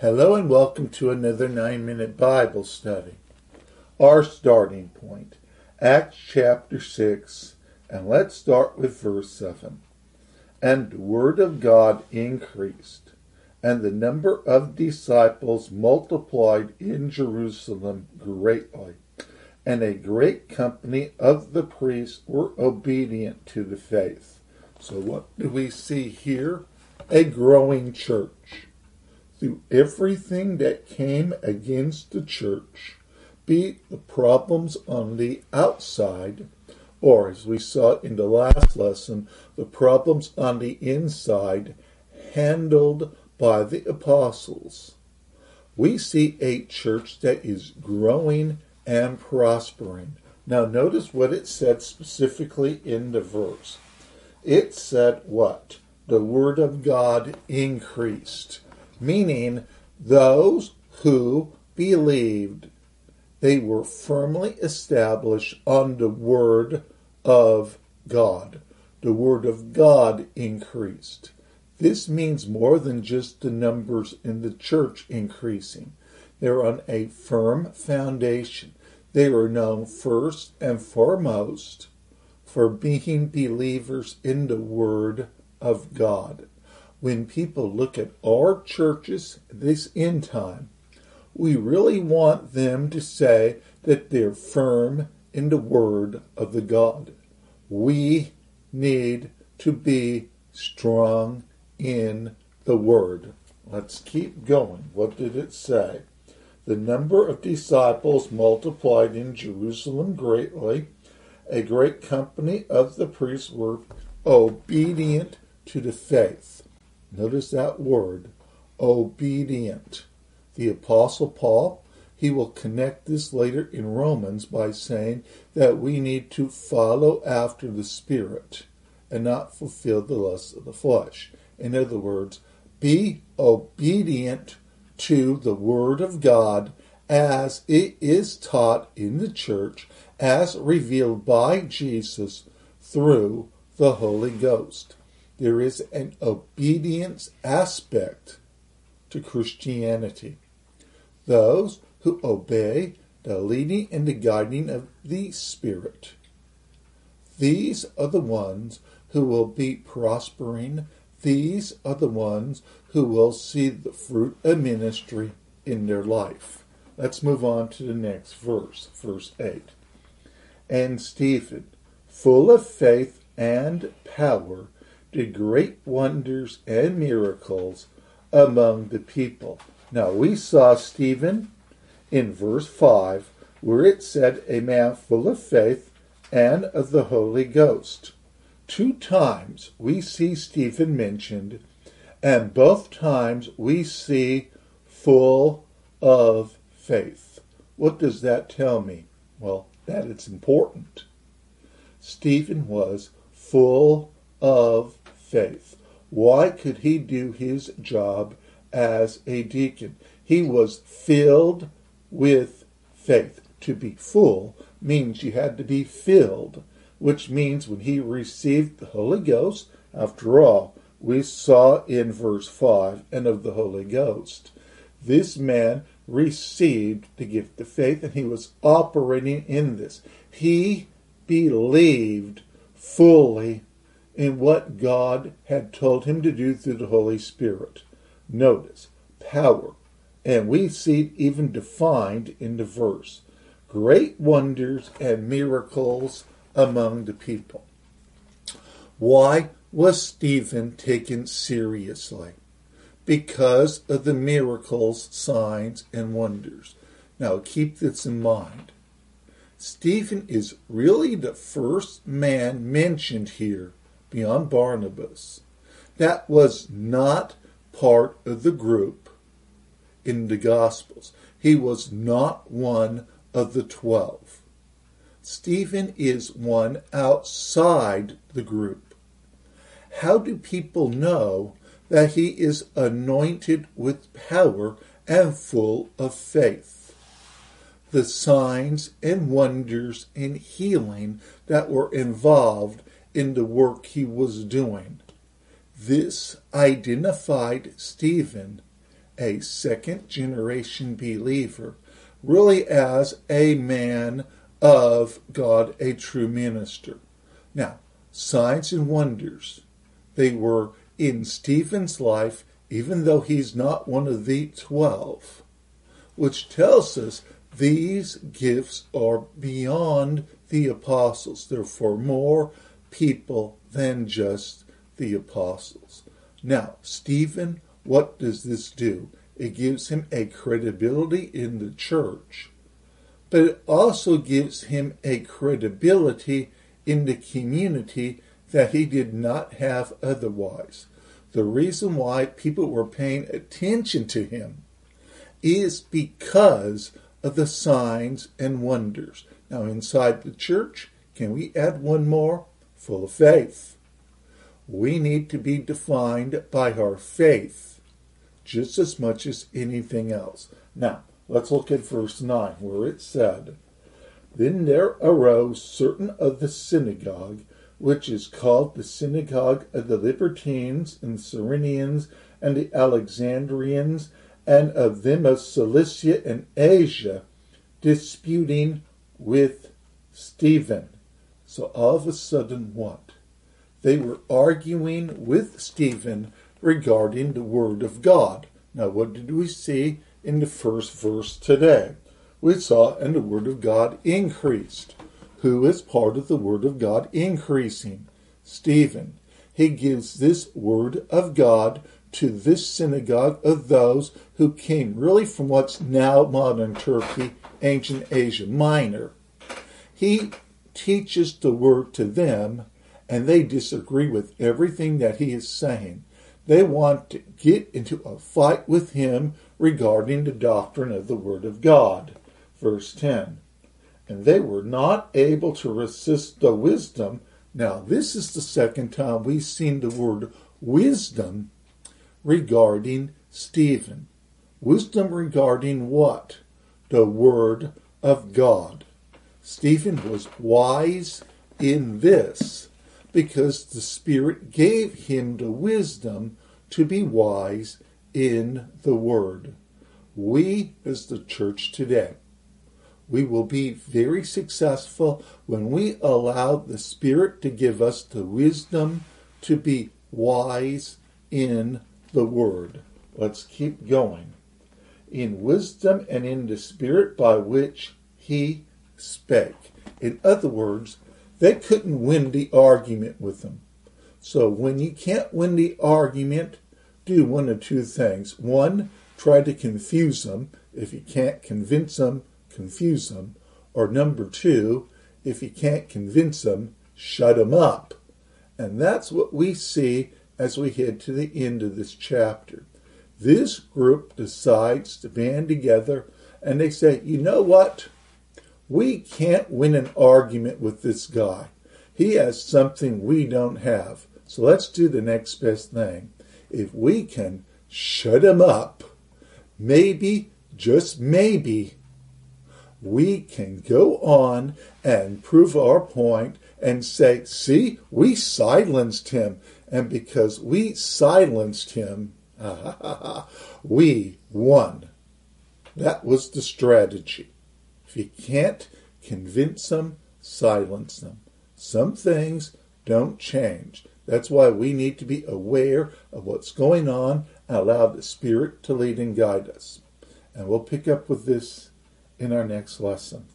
Hello and welcome to another nine minute Bible study. Our starting point, Acts chapter 6, and let's start with verse 7. And the word of God increased, and the number of disciples multiplied in Jerusalem greatly, and a great company of the priests were obedient to the faith. So, what do we see here? A growing church through everything that came against the church, be the problems on the outside, or as we saw in the last lesson, the problems on the inside handled by the apostles. We see a church that is growing and prospering. Now, notice what it said specifically in the verse. It said what? The Word of God increased meaning those who believed they were firmly established on the Word of God. The Word of God increased. This means more than just the numbers in the church increasing. They're on a firm foundation. They were known first and foremost for being believers in the Word of God when people look at our churches this end time, we really want them to say that they're firm in the word of the God. We need to be strong in the word. Let's keep going. What did it say? The number of disciples multiplied in Jerusalem greatly. A great company of the priests were obedient to the faith. Notice that word, obedient. The Apostle Paul, he will connect this later in Romans by saying that we need to follow after the Spirit and not fulfill the lusts of the flesh. In other words, be obedient to the Word of God as it is taught in the church, as revealed by Jesus through the Holy Ghost. There is an obedience aspect to Christianity. Those who obey the leading and the guiding of the Spirit. These are the ones who will be prospering. These are the ones who will see the fruit of ministry in their life. Let's move on to the next verse, verse 8. And Stephen, full of faith and power, did great wonders and miracles among the people. Now we saw Stephen in verse 5 where it said, A man full of faith and of the Holy Ghost. Two times we see Stephen mentioned, and both times we see full of faith. What does that tell me? Well, that it's important. Stephen was full of faith. Why could he do his job as a deacon? He was filled with faith. To be full means you had to be filled, which means when he received the Holy Ghost, after all, we saw in verse 5 and of the Holy Ghost. This man received the gift of faith and he was operating in this. He believed fully in what God had told him to do through the Holy Spirit. Notice, power. And we see it even defined in the verse great wonders and miracles among the people. Why was Stephen taken seriously? Because of the miracles, signs, and wonders. Now keep this in mind. Stephen is really the first man mentioned here beyond Barnabas, that was not part of the group in the Gospels. He was not one of the twelve. Stephen is one outside the group. How do people know that he is anointed with power and full of faith? The signs and wonders and healing that were involved in the work he was doing. This identified Stephen a second generation believer, really as a man of God, a true minister. Now, signs and wonders, they were in Stephen's life, even though he's not one of the twelve, which tells us these gifts are beyond the apostles. They're for more people than just the apostles. Now, Stephen, what does this do? It gives him a credibility in the church, but it also gives him a credibility in the community that he did not have otherwise. The reason why people were paying attention to him is because of the signs and wonders. Now, inside the church, can we add one more? Full of faith. We need to be defined by our faith just as much as anything else. Now, let's look at verse 9 where it said, Then there arose certain of the synagogue, which is called the synagogue of the Libertines and Cyrenians and the Alexandrians and of them of Cilicia and Asia, disputing with Stephen. So all of a sudden, what? They were arguing with Stephen regarding the Word of God. Now, what did we see in the first verse today? We saw, and the Word of God increased. Who is part of the Word of God increasing? Stephen. He gives this Word of God to this synagogue of those who came really from what's now modern Turkey, ancient Asia Minor. He teaches the word to them, and they disagree with everything that he is saying. They want to get into a fight with him regarding the doctrine of the Word of God. Verse 10. And they were not able to resist the wisdom. Now, this is the second time we've seen the word wisdom regarding Stephen. Wisdom regarding what? The Word of God. Stephen was wise in this because the Spirit gave him the wisdom to be wise in the Word. We, as the church today, we will be very successful when we allow the Spirit to give us the wisdom to be wise in the word. Let's keep going. In wisdom and in the spirit by which he spake. In other words, they couldn't win the argument with them. So when you can't win the argument, do one of two things. One, try to confuse them. If you can't convince them, confuse them. Or number two, if you can't convince them, shut them up. And that's what we see as we head to the end of this chapter. This group decides to band together and they say, you know what? We can't win an argument with this guy. He has something we don't have. So let's do the next best thing. If we can shut him up, maybe, just maybe, we can go on and prove our point and say, see, we silenced him. And because we silenced him, we won. That was the strategy. You can't convince them, silence them. Some things don't change. That's why we need to be aware of what's going on and allow the Spirit to lead and guide us. And we'll pick up with this in our next lesson.